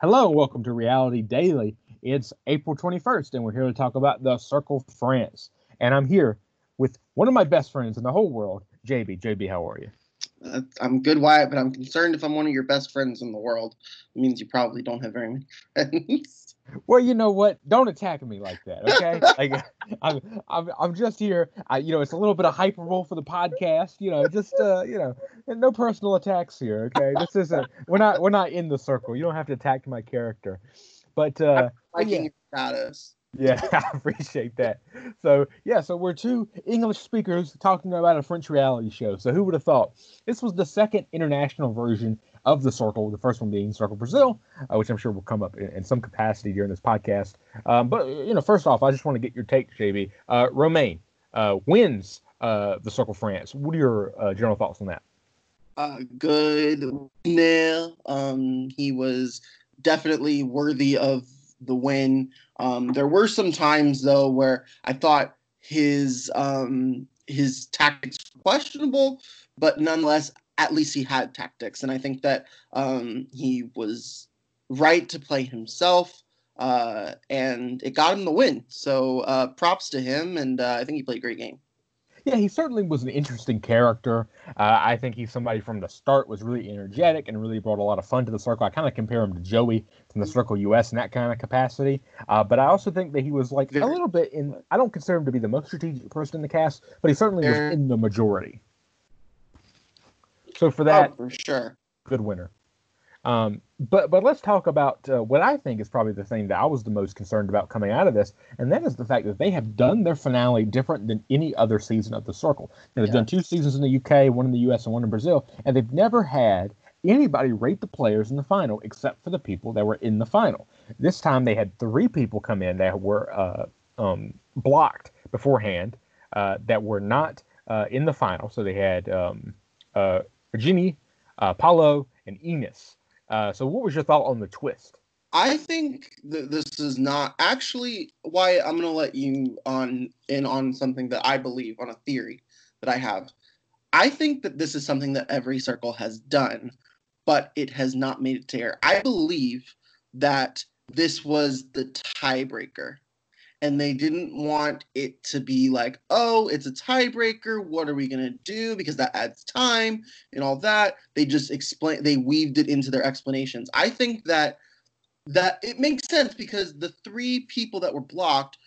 Hello, welcome to Reality Daily. It's April 21st, and we're here to talk about the Circle France. And I'm here with one of my best friends in the whole world, JB. JB, how are you? Uh, I'm good, Wyatt, but I'm concerned if I'm one of your best friends in the world. It means you probably don't have very many friends. Well, you know what? Don't attack me like that, okay? like, I'm, I'm, I'm just here. I, you know, it's a little bit of hyperbole for the podcast. You know, just, uh, you know, no personal attacks here, okay? This isn't. We're not. We're not in the circle. You don't have to attack my character. But uh, liking yeah. your status. Yeah, I appreciate that. So, yeah, so we're two English speakers talking about a French reality show. So, who would have thought? This was the second international version of the Circle, the first one being Circle Brazil, uh, which I'm sure will come up in, in some capacity during this podcast. Um, but, you know, first off, I just want to get your take, JB. Uh, Romain uh, wins uh, the Circle France. What are your uh, general thoughts on that? Uh, good. Now, um, he was definitely worthy of the win. Um, there were some times though where I thought his um, his tactics questionable, but nonetheless, at least he had tactics, and I think that um, he was right to play himself. Uh, and it got him the win. So uh, props to him, and uh, I think he played a great game. Yeah, he certainly was an interesting character. Uh, I think he's somebody from the start was really energetic and really brought a lot of fun to the circle. I kind of compare him to Joey from the Circle US in that kind of capacity. Uh, but I also think that he was like a little bit in. I don't consider him to be the most strategic person in the cast, but he certainly was in the majority. So for that, oh, for sure, good winner. Um, but but let's talk about uh, what I think is probably the thing that I was the most concerned about coming out of this, and that is the fact that they have done their finale different than any other season of the Circle. Now, they've yeah. done two seasons in the UK, one in the US, and one in Brazil, and they've never had anybody rate the players in the final except for the people that were in the final. This time they had three people come in that were uh, um, blocked beforehand uh, that were not uh, in the final. So they had um, uh, Virginie, uh, Paulo, and Ines. Uh, so, what was your thought on the twist? I think that this is not actually why I'm going to let you on in on something that I believe on a theory that I have. I think that this is something that every circle has done, but it has not made it to air. I believe that this was the tiebreaker and they didn't want it to be like, oh, it's a tiebreaker. What are we gonna do? Because that adds time and all that. They just explain. They weaved it into their explanations. I think that that it makes sense because the three people that were blocked,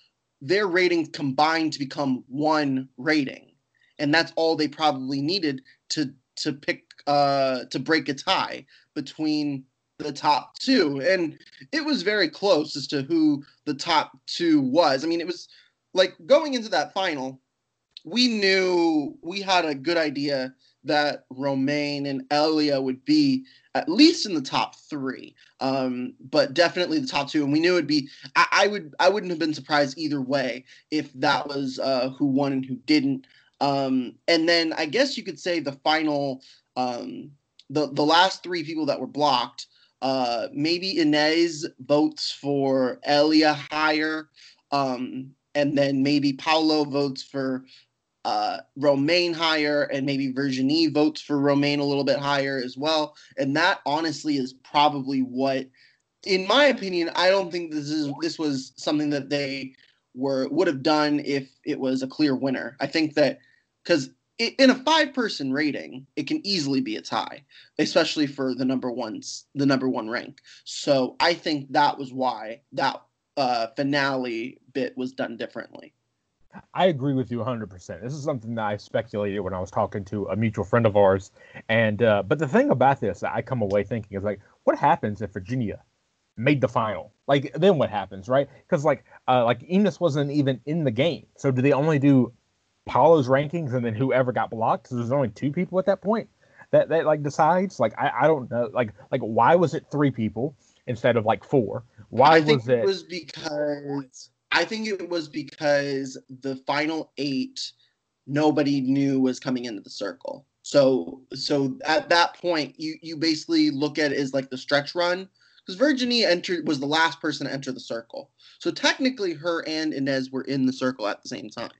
their ratings combined to become one rating, and that's all they probably needed to to pick uh to break a tie between the top two. And it was very close as to who the top two was. I mean, it was like going into that final, we knew we had a good idea that Romain and Elia would be at least in the top three, um, but definitely the top two. And we knew it'd be. I, I, would. I wouldn't have been surprised either way if that was uh, who won and who didn't. Um, and then I guess you could say the final, um, the the last three people that were blocked uh, maybe Inez votes for Elia higher, um, and then maybe Paulo votes for uh, Romain higher, and maybe Virginie votes for Romain a little bit higher as well. And that honestly is probably what, in my opinion, I don't think this is this was something that they were would have done if it was a clear winner. I think that because in a five person rating, it can easily be a tie, especially for the number ones, the number one rank. So I think that was why that uh, finale bit was done differently. I agree with you 100%. This is something that I speculated when I was talking to a mutual friend of ours. And, uh, but the thing about this that I come away thinking is like, what happens if Virginia made the final? Like, then what happens, right? Because, like, uh, like Ines wasn't even in the game. So do they only do Paulo's rankings and then whoever got blocked. So there's only two people at that point that that like decides. Like I, I don't know. Like like why was it three people instead of like four? Why I think was it? It was because I think it was because the final eight nobody knew was coming into the circle. So so at that point you you basically look at it as like the stretch run because Virginie entered was the last person to enter the circle. So technically her and Inez were in the circle at the same time.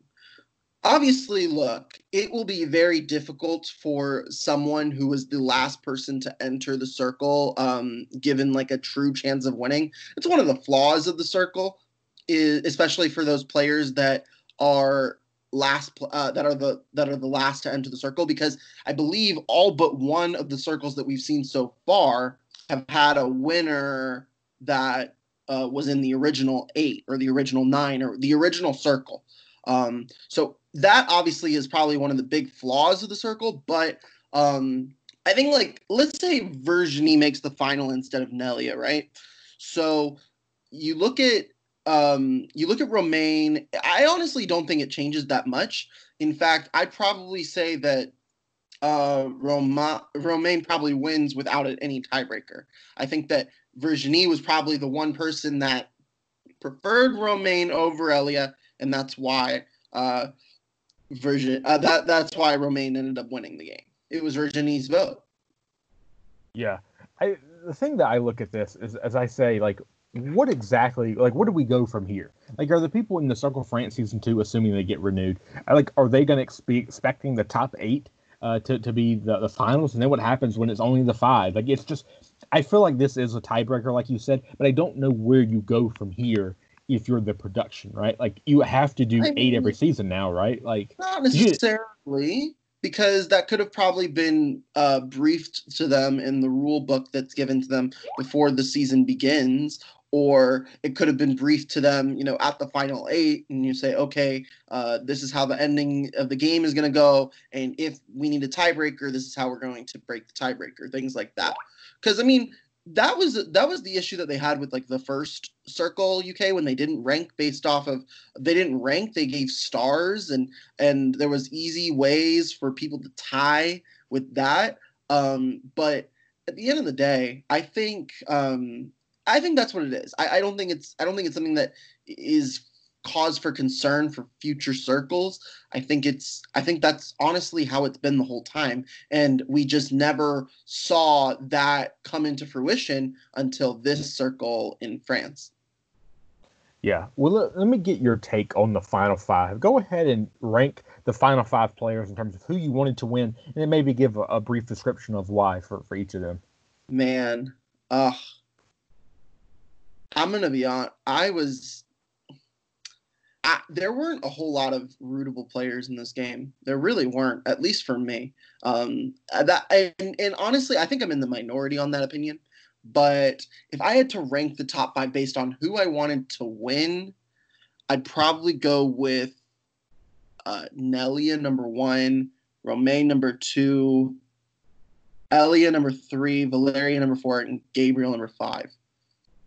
Obviously, look, it will be very difficult for someone who was the last person to enter the circle, um, given like a true chance of winning. It's one of the flaws of the circle, is especially for those players that are last uh, that are the that are the last to enter the circle because I believe all but one of the circles that we've seen so far have had a winner that uh, was in the original eight or the original nine or the original circle. Um, so that obviously is probably one of the big flaws of the circle, but um, I think like let's say Virginie makes the final instead of Nelia, right? So you look at um, you look at Romain. I honestly don't think it changes that much. In fact, I'd probably say that uh, Roma, Romain probably wins without any tiebreaker. I think that Virginie was probably the one person that preferred Romain over Elia, and that's why uh, Virgin uh, that that's why Romain ended up winning the game. It was Virginie's vote. Yeah, I, the thing that I look at this is, as I say, like what exactly like where do we go from here? Like are the people in the circle france season two assuming they get renewed? Like are they going to be expecting the top eight uh, to, to be the, the finals? And then what happens when it's only the five? Like it's just i feel like this is a tiebreaker like you said but i don't know where you go from here if you're the production right like you have to do I mean, eight every season now right like not necessarily because that could have probably been uh, briefed to them in the rule book that's given to them before the season begins or it could have been briefed to them, you know, at the final eight, and you say, okay, uh, this is how the ending of the game is going to go, and if we need a tiebreaker, this is how we're going to break the tiebreaker, things like that. Because I mean, that was that was the issue that they had with like the first circle UK when they didn't rank based off of they didn't rank, they gave stars, and and there was easy ways for people to tie with that. Um, but at the end of the day, I think um, I think that's what it is. I, I don't think it's I don't think it's something that is cause for concern for future circles. I think it's I think that's honestly how it's been the whole time and we just never saw that come into fruition until this circle in France. Yeah. Well, let, let me get your take on the final 5. Go ahead and rank the final 5 players in terms of who you wanted to win and then maybe give a, a brief description of why for for each of them. Man, ugh I'm gonna be on. I was. I, there weren't a whole lot of rootable players in this game. There really weren't, at least for me. Um, that and, and honestly, I think I'm in the minority on that opinion. But if I had to rank the top five based on who I wanted to win, I'd probably go with uh, Nelia number one, Romain number two, Elia number three, Valeria number four, and Gabriel number five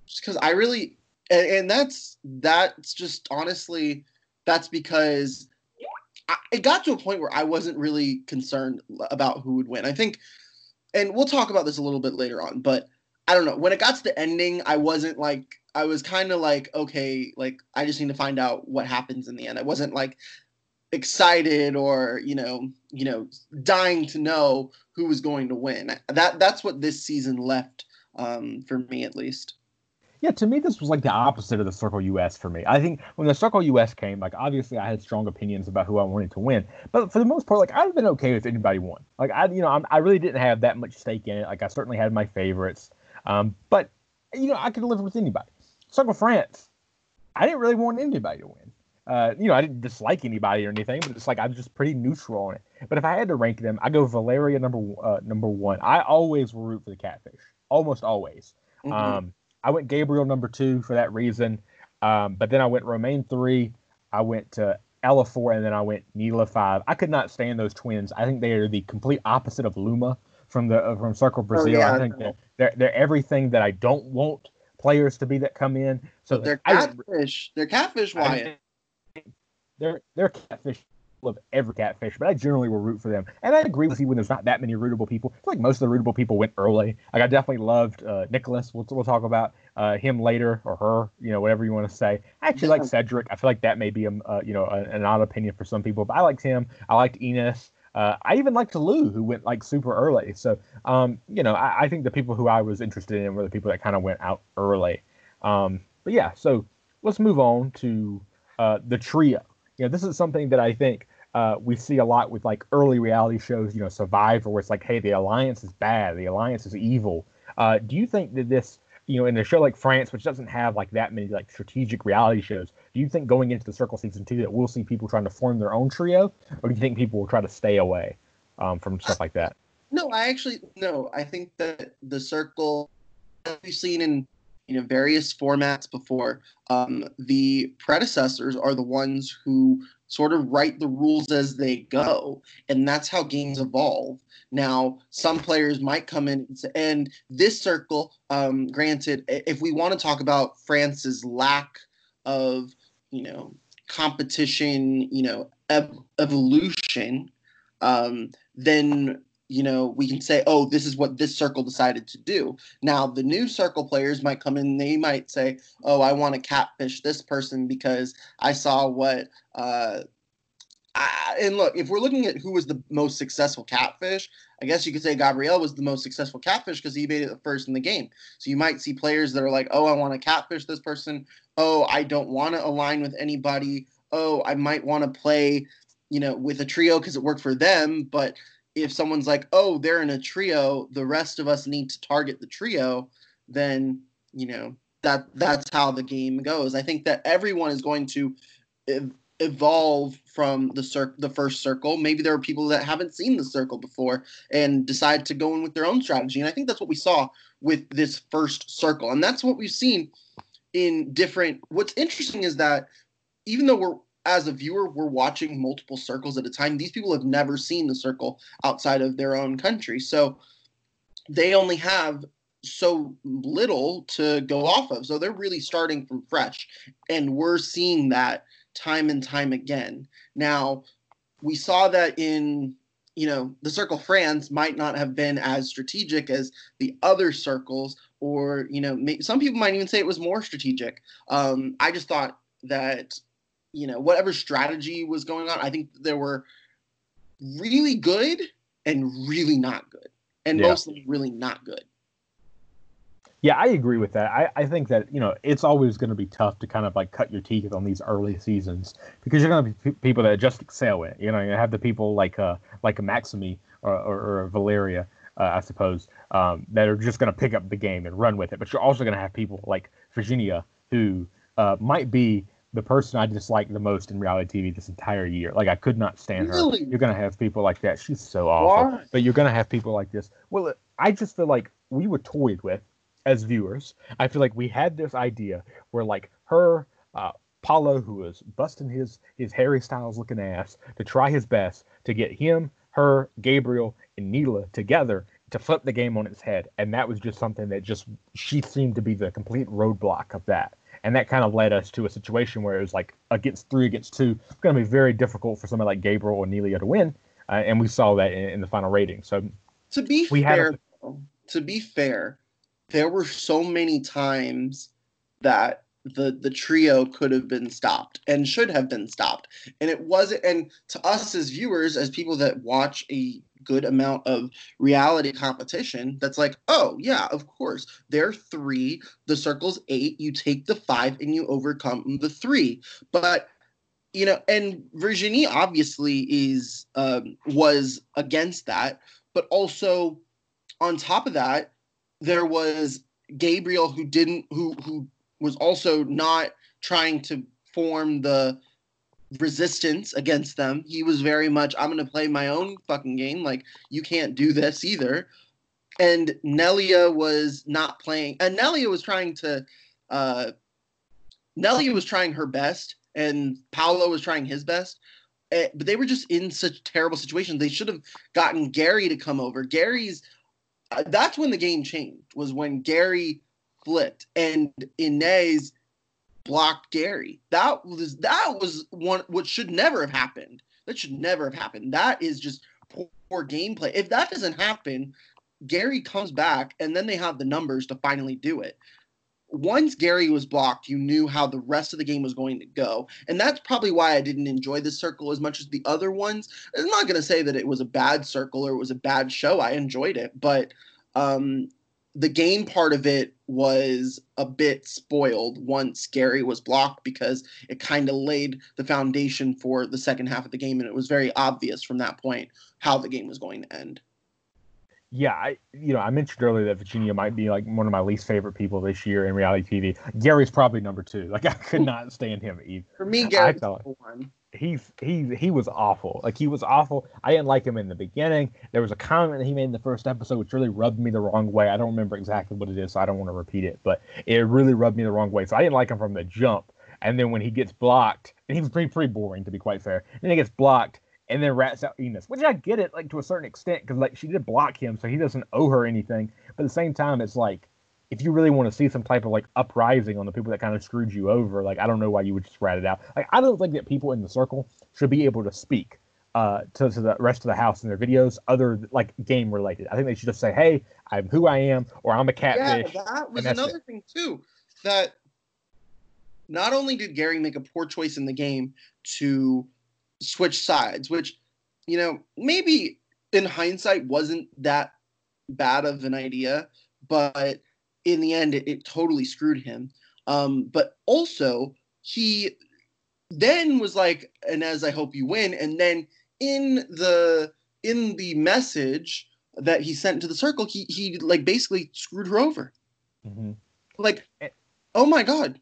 just because I really and, and, that's that's just honestly that's because I, it got to a point where I wasn't really concerned about who would win. I think, and we'll talk about this a little bit later on, but I don't know. When it got to the ending, I wasn't like I was kind of like okay, like I just need to find out what happens in the end. I wasn't like excited or you know you know dying to know who was going to win. That that's what this season left um, for me at least. Yeah, to me, this was like the opposite of the Circle US for me. I think when the Circle US came, like obviously I had strong opinions about who I wanted to win, but for the most part, like I've been okay with anybody won. Like I, you know, I'm, i really didn't have that much stake in it. Like I certainly had my favorites, um, but you know, I could live with anybody. Circle France, I didn't really want anybody to win. Uh, you know, I didn't dislike anybody or anything, but it's like I'm just pretty neutral on it. But if I had to rank them, I go Valeria number uh, number one. I always root for the catfish, almost always. Mm-hmm. Um, I went Gabriel number two for that reason. Um, but then I went Romain three. I went to Ella four, and then I went Nelia five. I could not stand those twins. I think they are the complete opposite of Luma from the uh, from Circle oh, Brazil. Oh, yeah, I think they're, they're, they're everything that I don't want players to be that come in. So they're catfish. I, they're catfish. Wyatt. They're they're catfish of every catfish, but I generally will root for them. And I agree with you when there's not that many rootable people. I feel like most of the rootable people went early. Like I definitely loved uh, Nicholas. We'll, we'll talk about uh, him later or her, you know, whatever you want to say. I actually like Cedric. I feel like that may be a, uh, you know, a, an odd opinion for some people, but I liked him. I liked Enos. Uh, I even liked Lou, who went like super early. So, um, you know, I, I, think the people who I was interested in were the people that kind of went out early. Um, but yeah, so let's move on to uh, the trio. You know, this is something that I think uh, we see a lot with like early reality shows, you know, Survivor, where it's like, hey, the alliance is bad, the alliance is evil. Uh, do you think that this, you know, in a show like France, which doesn't have like that many like strategic reality shows, do you think going into the Circle season two that we'll see people trying to form their own trio, or do you think people will try to stay away um, from stuff like that? No, I actually no. I think that the Circle we've seen in you know various formats before. Um, the predecessors are the ones who sort of write the rules as they go, and that's how games evolve. Now, some players might come in and, say, and this circle, um, granted, if we want to talk about France's lack of, you know, competition, you know, ev- evolution, um, then you know, we can say, oh, this is what this circle decided to do. Now, the new circle players might come in, they might say, oh, I want to catfish this person because I saw what. Uh, I, and look, if we're looking at who was the most successful catfish, I guess you could say Gabriel was the most successful catfish because he made it first in the game. So you might see players that are like, oh, I want to catfish this person. Oh, I don't want to align with anybody. Oh, I might want to play, you know, with a trio because it worked for them, but if someone's like, oh, they're in a trio, the rest of us need to target the trio, then you know that that's how the game goes. I think that everyone is going to ev- evolve from the cir- the first circle. Maybe there are people that haven't seen the circle before and decide to go in with their own strategy. And I think that's what we saw with this first circle, and that's what we've seen in different. What's interesting is that even though we're as a viewer, we're watching multiple circles at a time. These people have never seen the circle outside of their own country. So they only have so little to go off of. So they're really starting from fresh. And we're seeing that time and time again. Now, we saw that in, you know, the Circle France might not have been as strategic as the other circles, or, you know, some people might even say it was more strategic. Um, I just thought that you know whatever strategy was going on i think there were really good and really not good and yeah. mostly really not good. Yeah i agree with that. I, I think that you know it's always going to be tough to kind of like cut your teeth on these early seasons because you're going to be people that just excel it. You know you have the people like uh like a maximi or, or, or valeria uh, i suppose um, that are just going to pick up the game and run with it. But you're also going to have people like virginia who uh, might be the person I dislike the most in reality TV this entire year. Like I could not stand really? her. You're gonna have people like that. She's so awful. Why? But you're gonna have people like this. Well, I just feel like we were toyed with as viewers. I feel like we had this idea where like her, uh, Paulo, who was busting his his Harry Styles looking ass to try his best to get him, her, Gabriel, and Nelia together to flip the game on its head, and that was just something that just she seemed to be the complete roadblock of that and that kind of led us to a situation where it was like against three against two. It's going to be very difficult for somebody like Gabriel or Nelia to win, uh, and we saw that in, in, the final rating. So to be fair, a, to be fair, there were so many times that the the trio could have been stopped and should have been stopped, and it wasn't. And to us as viewers, as people that watch a good amount of reality competition that's like, oh, yeah, of course. There are three, the circle's eight, you take the five and you overcome the three. But you know, and Virginie obviously is um, was against that, but also on top of that, there was Gabriel who didn't who who was also not trying to form the resistance against them. He was very much, I'm going to play my own fucking game. Like, you can't do this either. And Nelia was not playing. And Nelia was trying to, uh, Nelia was trying her best, and Paulo was trying his best. Uh, but they were just in such terrible situations. They should have gotten Gary to come over. Gary's, uh, that's when the game changed, was when Gary flipped. And Inez blocked Gary. That was that was one what should never have happened. That should never have happened. That is just poor, poor gameplay. If that doesn't happen, Gary comes back and then they have the numbers to finally do it. Once Gary was blocked, you knew how the rest of the game was going to go. And that's probably why I didn't enjoy this circle as much as the other ones. I'm not going to say that it was a bad circle or it was a bad show. I enjoyed it, but um, the game part of it was a bit spoiled once Gary was blocked because it kind of laid the foundation for the second half of the game, and it was very obvious from that point how the game was going to end. Yeah, I you know I mentioned earlier that Virginia might be like one of my least favorite people this year in reality TV. Gary's probably number two. Like I could not stand him either. For me, Gary's number one he's he he was awful. Like he was awful. I didn't like him in the beginning. There was a comment that he made in the first episode which really rubbed me the wrong way. I don't remember exactly what it is, so I don't want to repeat it, but it really rubbed me the wrong way. So I didn't like him from the jump. And then when he gets blocked, and he was pretty pretty boring to be quite fair. And he gets blocked, and then rats out Enos, which I get it like to a certain extent because like she did block him, so he doesn't owe her anything. But at the same time, it's like if you really want to see some type of like uprising on the people that kind of screwed you over, like I don't know why you would just rat it out. Like I don't think that people in the circle should be able to speak uh, to, to the rest of the house in their videos, other like game related. I think they should just say, "Hey, I'm who I am," or "I'm a catfish." Yeah, that was another it. thing too. That not only did Gary make a poor choice in the game to switch sides, which you know maybe in hindsight wasn't that bad of an idea, but in the end, it, it totally screwed him. Um, but also, he then was like, and as I hope you win." And then in the in the message that he sent to the circle, he he like basically screwed her over. Mm-hmm. Like, eh. oh my god.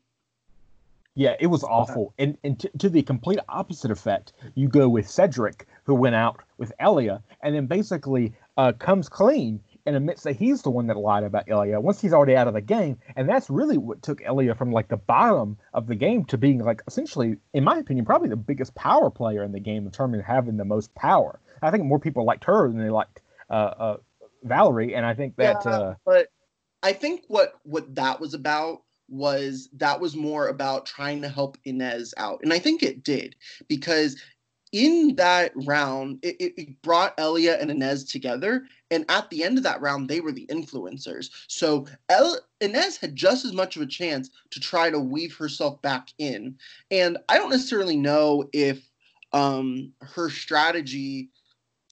Yeah, it was awful. And and to, to, the complete opposite effect, you go with Cedric, who went out with Elia, and then basically uh, comes clean and admits that he's the one that lied about Elia once he's already out of the game. And that's really what took Elia from like the bottom of the game to being like essentially, in my opinion, probably the biggest power player in the game in terms of having the most power. I think more people liked her than they liked uh, uh, Valerie, and I think that. Yeah, uh, but I think what what that was about was that was more about trying to help Inez out, and I think it did because in that round, it, it, brought Elia and Inez together. And at the end of that round, they were the influencers. So El- Inez had just as much of a chance to try to weave herself back in. And I don't necessarily know if um, her strategy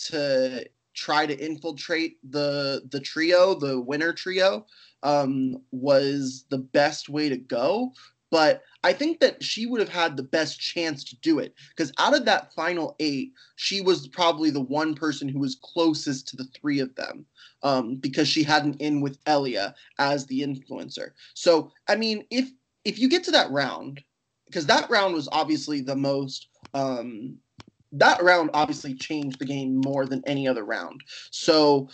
to try to infiltrate the the trio, the winner trio, um, was the best way to go but I think that she would have had the best chance to do it because out of that final eight, she was probably the one person who was closest to the three of them um, because she had an in with Elia as the influencer. So I mean, if if you get to that round, because that round was obviously the most. Um, that round obviously changed the game more than any other round. So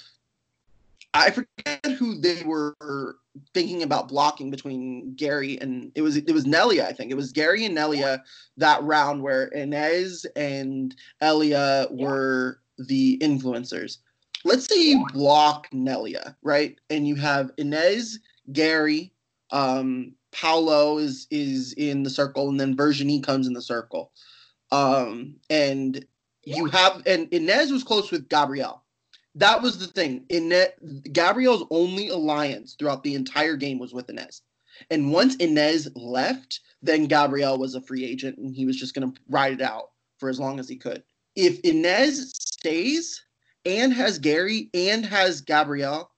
I forget who they were thinking about blocking between Gary and it was it was Nelia, I think. It was Gary and Nelia that round where Inez and Elia were the influencers. Let's say you block Nelia, right? And you have Inez, Gary, um, Paolo is is in the circle, and then Virginie comes in the circle. Um, and you have and Inez was close with Gabriel that was the thing. Inez, Gabriel's only alliance throughout the entire game was with Inez. And once Inez left, then Gabriel was a free agent and he was just going to ride it out for as long as he could. If Inez stays and has Gary and has Gabriel,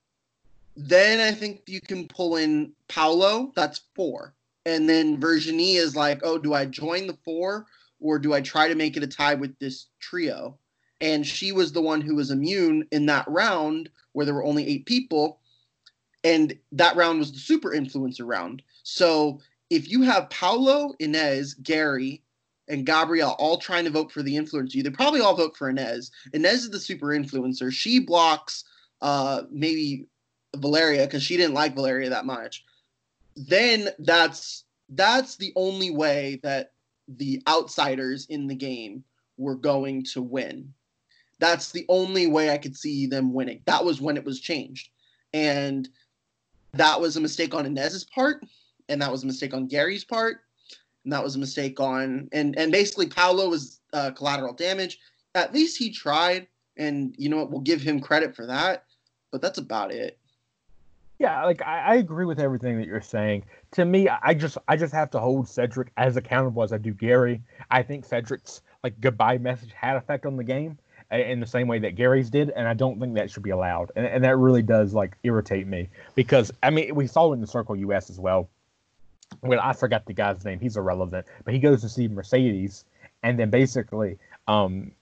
then I think you can pull in Paolo. That's four. And then Virginie is like, oh, do I join the four or do I try to make it a tie with this trio? And she was the one who was immune in that round where there were only eight people and that round was the super influencer round so if you have Paolo, Inez, Gary, and Gabriel all trying to vote for the influencer, they probably all vote for Inez. Inez is the super influencer. She blocks uh, maybe Valeria because she didn't like Valeria that much. Then that's that's the only way that the outsiders in the game were going to win. That's the only way I could see them winning. That was when it was changed. And that was a mistake on Inez's part, and that was a mistake on Gary's part, and that was a mistake on and and basically Paolo was uh, collateral damage. At least he tried, and you know what? We'll give him credit for that. But that's about it. Yeah, like I, I, agree with everything that you're saying. To me, I just I just have to hold Cedric as accountable as I do Gary. I think Cedric's like goodbye message had effect on the game, in the same way that Gary's did, and I don't think that should be allowed. And, and that really does like irritate me because I mean we saw it in the Circle US as well. Well, I forgot the guy's name; he's irrelevant, but he goes to see Mercedes, and then basically um,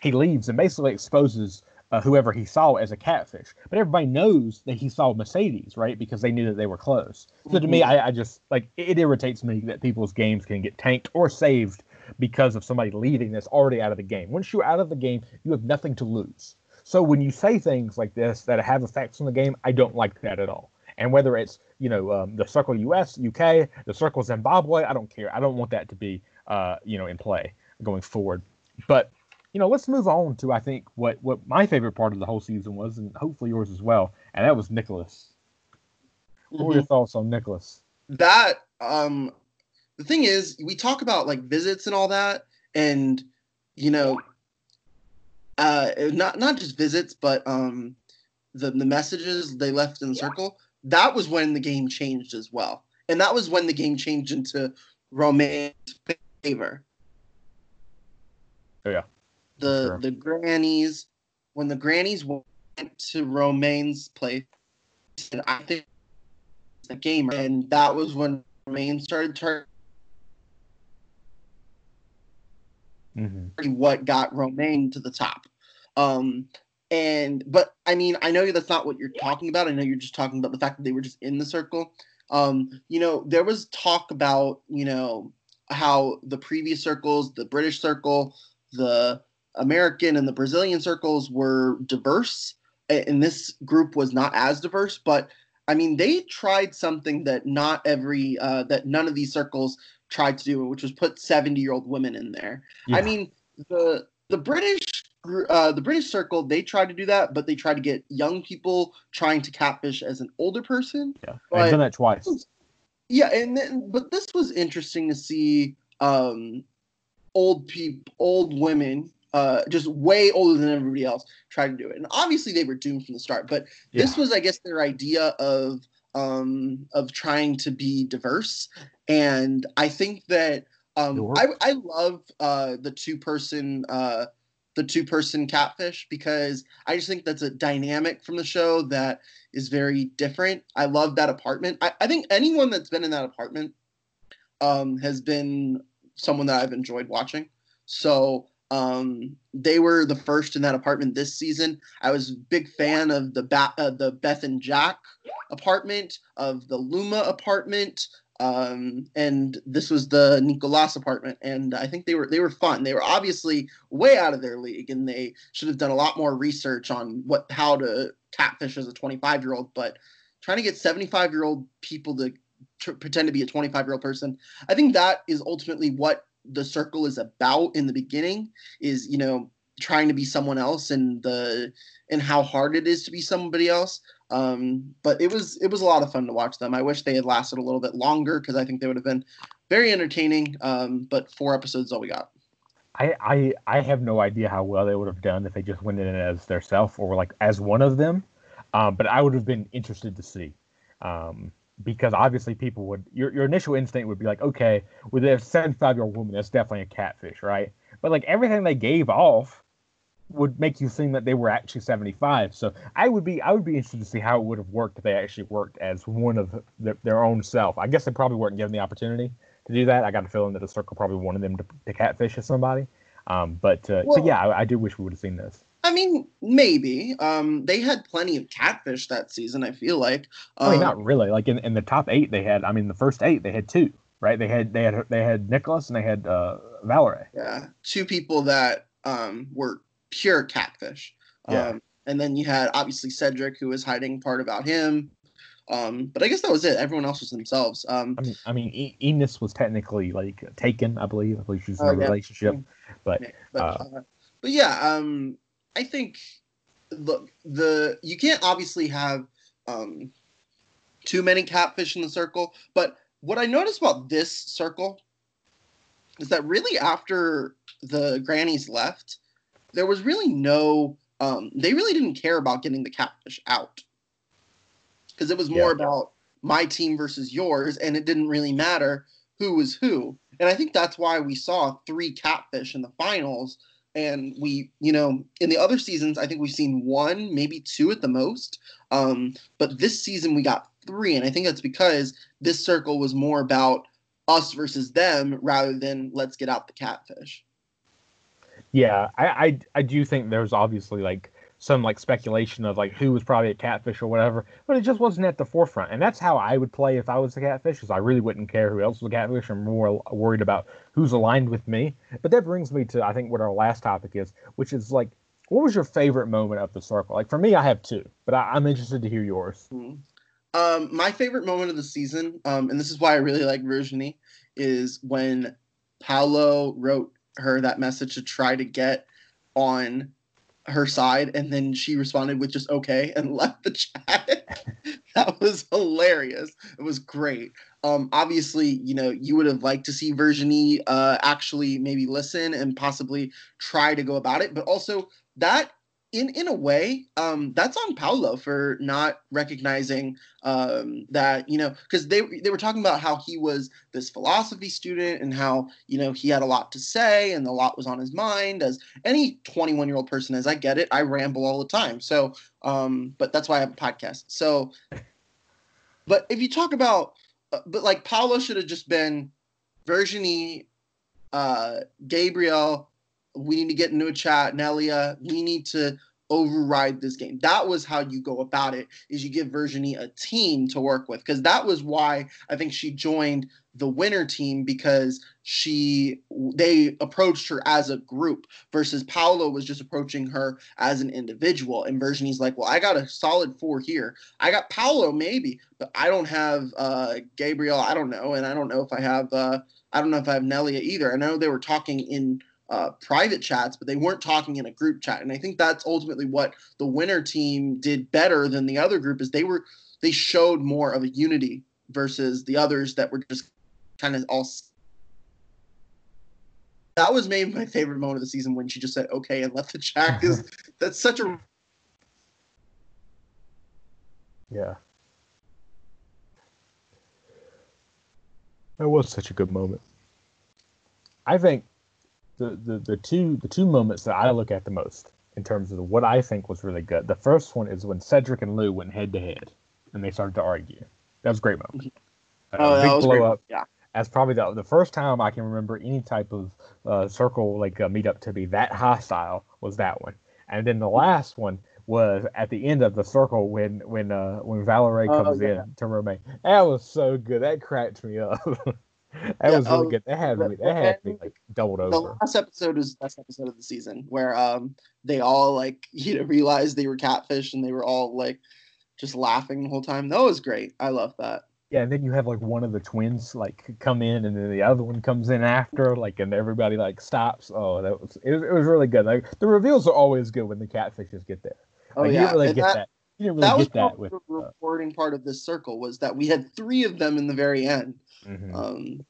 he leaves and basically exposes uh, whoever he saw as a catfish. But everybody knows that he saw Mercedes, right? Because they knew that they were close. So to me, mm-hmm. I, I, just like it irritates me that people's games can get tanked or saved because of somebody leaving that's already out of the game. Once you're out of the game, you have nothing to lose. So when you say things like this that have effects on the game, I don't like that at all. And whether it's you know um, the Circle US, UK, the Circle Zimbabwe, I don't care. I don't want that to be uh, you know in play going forward. But you know, let's move on to I think what what my favorite part of the whole season was, and hopefully yours as well, and that was Nicholas. What were your mm-hmm. thoughts on Nicholas? That um, the thing is, we talk about like visits and all that, and you know, uh, not not just visits, but um, the the messages they left in the yeah. circle. That was when the game changed as well, and that was when the game changed into Romain's favor. Oh yeah. The sure. the grannies when the grannies went to Romain's place, and I think the game, and that was when Romain started turning mm-hmm. what got Romain to the top. Um, and but I mean, I know that's not what you're talking about. I know you're just talking about the fact that they were just in the circle. Um, you know, there was talk about you know how the previous circles, the British circle, the American and the Brazilian circles were diverse, and this group was not as diverse. But I mean, they tried something that not every uh, that none of these circles tried to do, which was put 70 year old women in there. Yeah. I mean, the the British uh, the British Circle they tried to do that, but they tried to get young people trying to catfish as an older person. Yeah, I've done that twice. Yeah, and then but this was interesting to see um, old people, old women, uh, just way older than everybody else, try to do it. And obviously they were doomed from the start. But yeah. this was, I guess, their idea of um, of trying to be diverse. And I think that um, I, I love uh, the two person uh, the two person catfish because I just think that's a dynamic from the show that is very different. I love that apartment. I, I think anyone that's been in that apartment um, has been someone that I've enjoyed watching. So um, they were the first in that apartment this season. I was a big fan of the ba- uh, the Beth and Jack apartment, of the Luma apartment, um, and this was the Nicolas apartment. And I think they were they were fun. They were obviously way out of their league, and they should have done a lot more research on what how to catfish as a 25 year old. But trying to get 75 year old people to pretend to be a 25 year old person, I think that is ultimately what the circle is about in the beginning is you know trying to be someone else and the and how hard it is to be somebody else. Um, but it was it was a lot of fun to watch them. I wish they had lasted a little bit longer because i think they would have been very entertaining um, but four episodes all we got. I, I I have no idea how well they would have done if they just went in as their self or like as one of them, um, but I would have been interested to see. Um, because obviously people would your, your initial instinct would be like okay with a 75 year old woman that's definitely a catfish right? But like everything they gave off would make you think that they were actually 75 so i would be i would be interested to see how it would have worked if they actually worked as one of the, their own self. I guess they probably weren't given the opportunity to do that. I got a feeling that the circle probably wanted them to, to catfish as somebody. Um, but uh, well, so yeah I, I do wish we would have seen this mean, maybe. Um, they had plenty of catfish that season. I feel like. Um, I mean, not really. Like in, in the top eight, they had. I mean, the first eight, they had two. Right? They had they had they had Nicholas and they had uh, Valerie. Yeah, two people that um, were pure catfish. Yeah. Um, and then you had obviously Cedric, who was hiding part about him. Um, but I guess that was it. Everyone else was themselves. Um, I mean, I mean, e- Enos was technically like taken, I believe. I believe she's in a oh, yeah. relationship, but, but, uh, uh, but yeah, um, I think look the you can't obviously have um, too many catfish in the circle, but what I noticed about this circle is that really after the grannies left, there was really no um, they really didn't care about getting the catfish out because it was more yeah. about my team versus yours, and it didn't really matter who was who. And I think that's why we saw three catfish in the finals and we, you know, in the other seasons, I think we've seen one, maybe two at the most. Um, but this season we got three, and I think that's because this circle was more about us versus them rather than let's get out the catfish. Yeah, I, I I do think there's obviously like some like speculation of like who was probably a catfish or whatever, but it just wasn't at the forefront. And that's how I would play if I was a catfish, because I really wouldn't care who else was a catfish. I'm more worried about who's aligned with me. But that brings me to I think what our last topic is, which is like, what was your favorite moment of the circle? Like for me, I have two, but I, am interested to hear yours. Mm-hmm. Um, my favorite moment of the season, um, and this is why I really like Virginie, is when Paolo wrote her that message to try to get on her side and then she responded with just okay and left the chat. That was hilarious. It was great. Um obviously you know you would have liked to see Virginie uh actually maybe listen and possibly try to go about it but also that in in a way, um, that's on Paolo for not recognizing um, that you know because they they were talking about how he was this philosophy student and how you know he had a lot to say and a lot was on his mind as any 21 year old person is. I get it. I ramble all the time. So, um, but that's why I have a podcast. So, but if you talk about, uh, but like Paolo should have just been Virginie, uh, Gabriel we need to get into a chat. Nelia, we need to override this game. That was how you go about it is you give Virginie a team to work with because that was why I think she joined the winner team because she they approached her as a group versus Paolo was just approaching her as an individual and Virginie's like, "Well, I got a solid 4 here. I got Paolo maybe, but I don't have uh Gabriel, I don't know, and I don't know if I have uh I don't know if I have Nelia either. I know they were talking in uh, private chats, but they weren't talking in a group chat. And I think that's ultimately what the winner team did better than the other group is they were they showed more of a unity versus the others that were just kind of all. That was maybe my favorite moment of the season when she just said okay and left the chat because that's such a yeah. That was such a good moment. I think the, the, the two the two moments that I look at the most in terms of what I think was really good. The first one is when Cedric and Lou went head to head and they started to argue. That was a great moment. Uh, oh, was blow great. up. Yeah. As probably the, the first time I can remember any type of uh, circle like uh, meetup to be that hostile was that one. And then the last one was at the end of the circle when when uh, when Valerie oh, comes oh, yeah. in to Romain. That was so good. That cracked me up. That yeah, was really um, good. That had me. That had me like doubled over. The last episode was the best episode of the season, where um they all like you know realized they were catfish and they were all like just laughing the whole time. That was great. I love that. Yeah, and then you have like one of the twins like come in, and then the other one comes in after, like, and everybody like stops. Oh, that was it. Was, it was really good. Like the reveals are always good when the catfishes get there. Oh like, yeah, you didn't really and get that, that. You didn't really that get that with the uh, reporting part of this circle was that we had three of them in the very end. Mm-hmm. Um,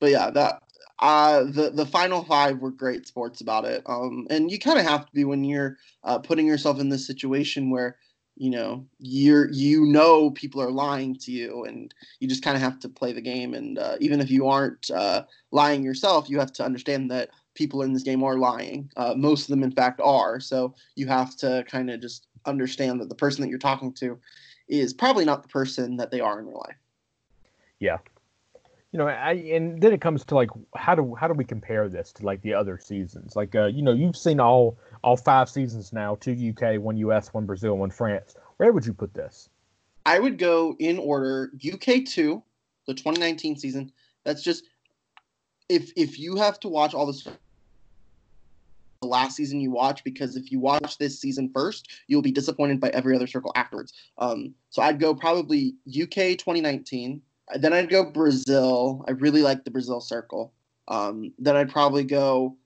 but yeah, that uh, the the final five were great sports about it. Um, and you kind of have to be when you're uh, putting yourself in this situation where you know you're you know people are lying to you, and you just kind of have to play the game. And uh, even if you aren't uh, lying yourself, you have to understand that people in this game are lying. Uh, most of them, in fact, are. So you have to kind of just understand that the person that you're talking to is probably not the person that they are in real life. Yeah, you know, I, and then it comes to like how do how do we compare this to like the other seasons? Like, uh, you know, you've seen all all five seasons now: two UK, one US, one Brazil, one France. Where would you put this? I would go in order: UK two, the 2019 season. That's just if if you have to watch all this the last season you watch because if you watch this season first, you'll be disappointed by every other circle afterwards. Um, so I'd go probably UK 2019, then I'd go Brazil. I really like the Brazil circle. Um, then I'd probably go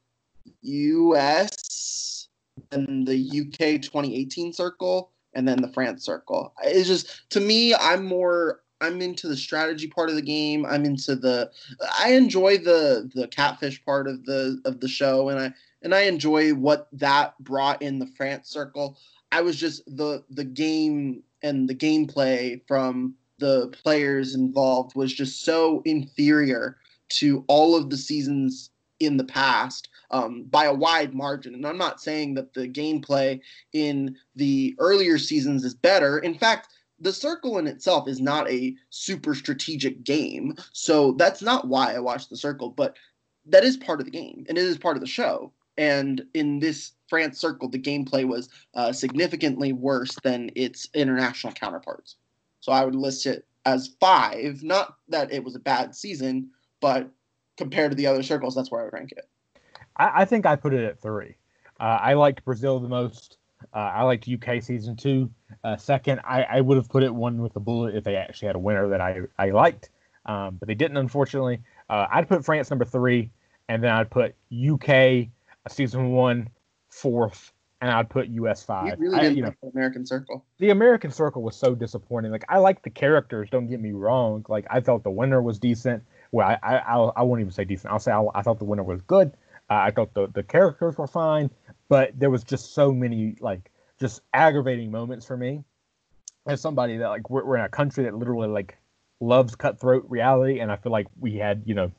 US and the UK 2018 circle, and then the France circle. It's just to me, I'm more I'm into the strategy part of the game. I'm into the I enjoy the the catfish part of the of the show, and I and I enjoy what that brought in the France circle. I was just the the game and the gameplay from the players involved was just so inferior to all of the seasons in the past um, by a wide margin. And I'm not saying that the gameplay in the earlier seasons is better. In fact, the circle in itself is not a super strategic game. So that's not why I watched the circle, but that is part of the game and it is part of the show. And in this France circle, the gameplay was uh, significantly worse than its international counterparts. So I would list it as five. Not that it was a bad season, but compared to the other circles, that's where I rank it. I, I think I put it at three. Uh, I liked Brazil the most. Uh, I liked UK season two. Uh, second, I, I would have put it one with a bullet if they actually had a winner that I, I liked, um, but they didn't, unfortunately. Uh, I'd put France number three, and then I'd put UK uh, season one fourth, and I'd put US five. You really didn't I, you know, the American Circle. The American Circle was so disappointing. Like I like the characters, don't get me wrong. Like I thought the winner was decent. Well, I I, I, I won't even say decent. I'll say I, I thought the winner was good. Uh, I thought the the characters were fine, but there was just so many like just aggravating moments for me as somebody that like we're, we're in a country that literally like loves cutthroat reality, and I feel like we had you know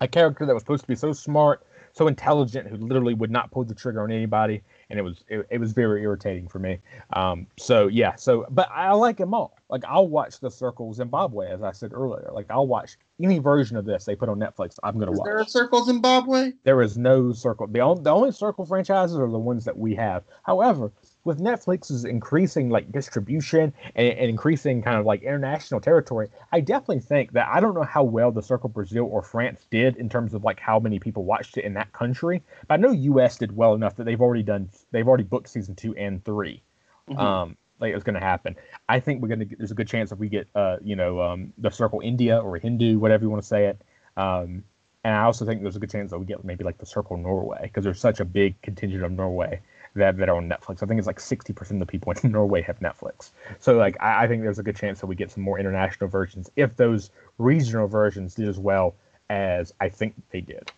a character that was supposed to be so smart, so intelligent, who literally would not pull the trigger on anybody, and it was it, it was very irritating for me. Um, so yeah, so but I like them all. Like I'll watch the Circle Zimbabwe, as I said earlier. Like I'll watch any version of this they put on Netflix. I'm gonna is watch. Is there a Circle Zimbabwe? There is no Circle. The only the only Circle franchises are the ones that we have. However, with Netflix's increasing like distribution and, and, increasing kind of like international territory, I definitely think that I don't know how well the Circle Brazil or France did in terms of like how many people watched it in that country, but I know US did well enough that they've already done they've already booked season two and 3 mm-hmm. Um, like it's going to happen. I think we're going to get. There's a good chance if we get, uh, you know, um, the Circle India or Hindu, whatever you want to say it. Um, and I also think there's a good chance that we get maybe like the Circle Norway because there's such a big contingent of Norway that, that are on Netflix. I think it's like 60% of the people in Norway have Netflix. So like I, I, think there's a good chance that we get some more international versions if those regional versions did as well as I think they did.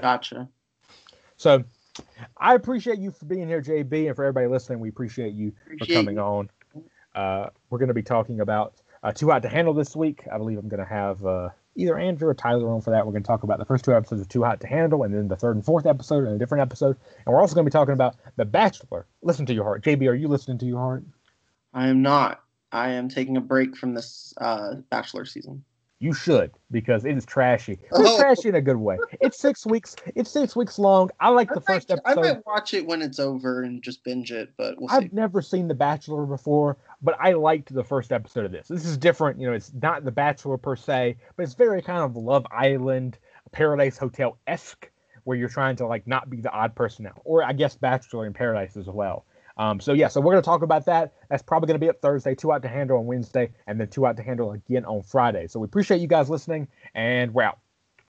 Gotcha. So I appreciate you for being here, JB, and for everybody listening, we appreciate you appreciate for coming you. on. Uh, we're going to be talking about uh, Too Hot to Handle this week. I believe I'm going to have uh, either Andrew or Tyler on for that. We're going to talk about the first two episodes of Too Hot to Handle, and then the third and fourth episode in a different episode. And we're also going to be talking about The Bachelor. Listen to your heart. JB, are you listening to your heart? I am not. I am taking a break from this uh, Bachelor season. You should because it is trashy. It's oh. trashy in a good way. It's six weeks. It's six weeks long. I like the I first might, episode. I might watch it when it's over and just binge it, but we'll I've never seen The Bachelor before, but I liked the first episode of this. This is different. You know, it's not The Bachelor per se, but it's very kind of Love Island, Paradise Hotel esque, where you're trying to like not be the odd person out, or I guess Bachelor in Paradise as well. Um, so yeah, so we're gonna talk about that. That's probably gonna be up Thursday, Too Hot to Handle on Wednesday, and then Too Hot to Handle again on Friday. So we appreciate you guys listening, and we're out.